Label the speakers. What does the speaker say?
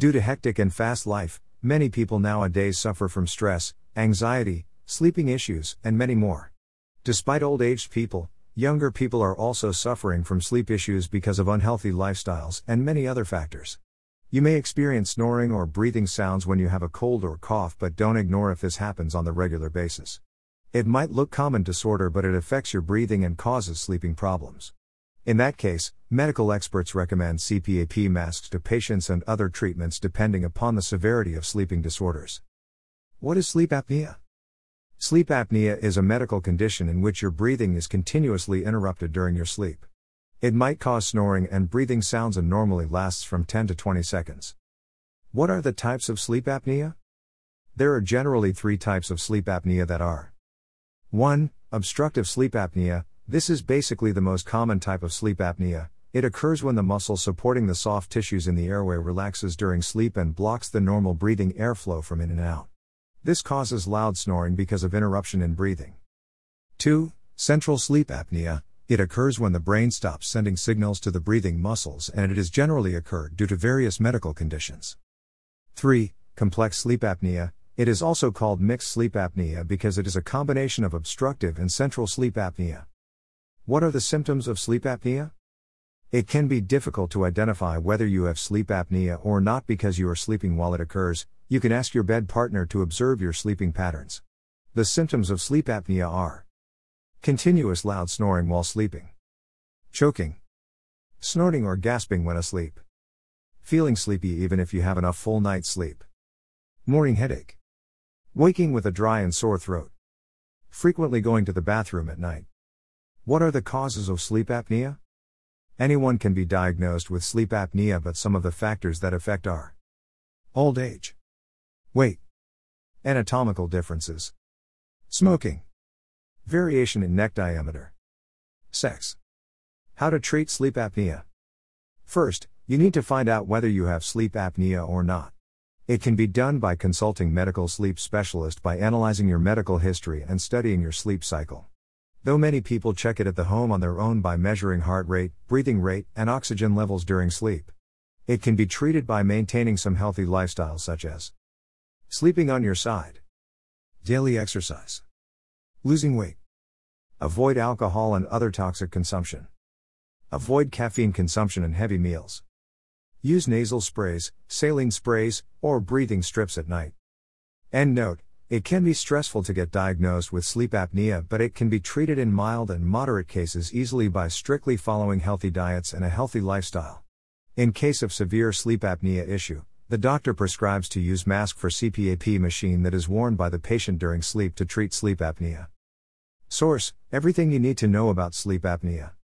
Speaker 1: Due to hectic and fast life, many people nowadays suffer from stress, anxiety, sleeping issues, and many more. Despite old aged people, younger people are also suffering from sleep issues because of unhealthy lifestyles and many other factors. You may experience snoring or breathing sounds when you have a cold or cough, but don't ignore if this happens on the regular basis. It might look common disorder, but it affects your breathing and causes sleeping problems. In that case, medical experts recommend CPAP masks to patients and other treatments depending upon the severity of sleeping disorders. What is sleep apnea? Sleep apnea is a medical condition in which your breathing is continuously interrupted during your sleep. It might cause snoring and breathing sounds and normally lasts from 10 to 20 seconds. What are the types of sleep apnea? There are generally three types of sleep apnea that are 1. Obstructive sleep apnea. This is basically the most common type of sleep apnea. It occurs when the muscle supporting the soft tissues in the airway relaxes during sleep and blocks the normal breathing airflow from in and out. This causes loud snoring because of interruption in breathing. 2. Central sleep apnea. It occurs when the brain stops sending signals to the breathing muscles and it has generally occurred due to various medical conditions. 3. Complex sleep apnea. It is also called mixed sleep apnea because it is a combination of obstructive and central sleep apnea. What are the symptoms of sleep apnea? It can be difficult to identify whether you have sleep apnea or not because you are sleeping while it occurs. You can ask your bed partner to observe your sleeping patterns. The symptoms of sleep apnea are Continuous loud snoring while sleeping. Choking. Snorting or gasping when asleep. Feeling sleepy even if you have enough full night's sleep. Morning headache. Waking with a dry and sore throat. Frequently going to the bathroom at night. What are the causes of sleep apnea? Anyone can be diagnosed with sleep apnea, but some of the factors that affect are old age, weight, anatomical differences, smoking. Variation in neck diameter. Sex. How to treat sleep apnea. First, you need to find out whether you have sleep apnea or not. It can be done by consulting medical sleep specialist by analyzing your medical history and studying your sleep cycle. Though many people check it at the home on their own by measuring heart rate, breathing rate, and oxygen levels during sleep. It can be treated by maintaining some healthy lifestyles such as sleeping on your side, daily exercise, losing weight, Avoid alcohol and other toxic consumption. Avoid caffeine consumption and heavy meals. Use nasal sprays, saline sprays, or breathing strips at night. End note It can be stressful to get diagnosed with sleep apnea, but it can be treated in mild and moderate cases easily by strictly following healthy diets and a healthy lifestyle. In case of severe sleep apnea issue, the doctor prescribes to use mask for CPAP machine that is worn by the patient during sleep to treat sleep apnea. Source Everything you need to know about sleep apnea.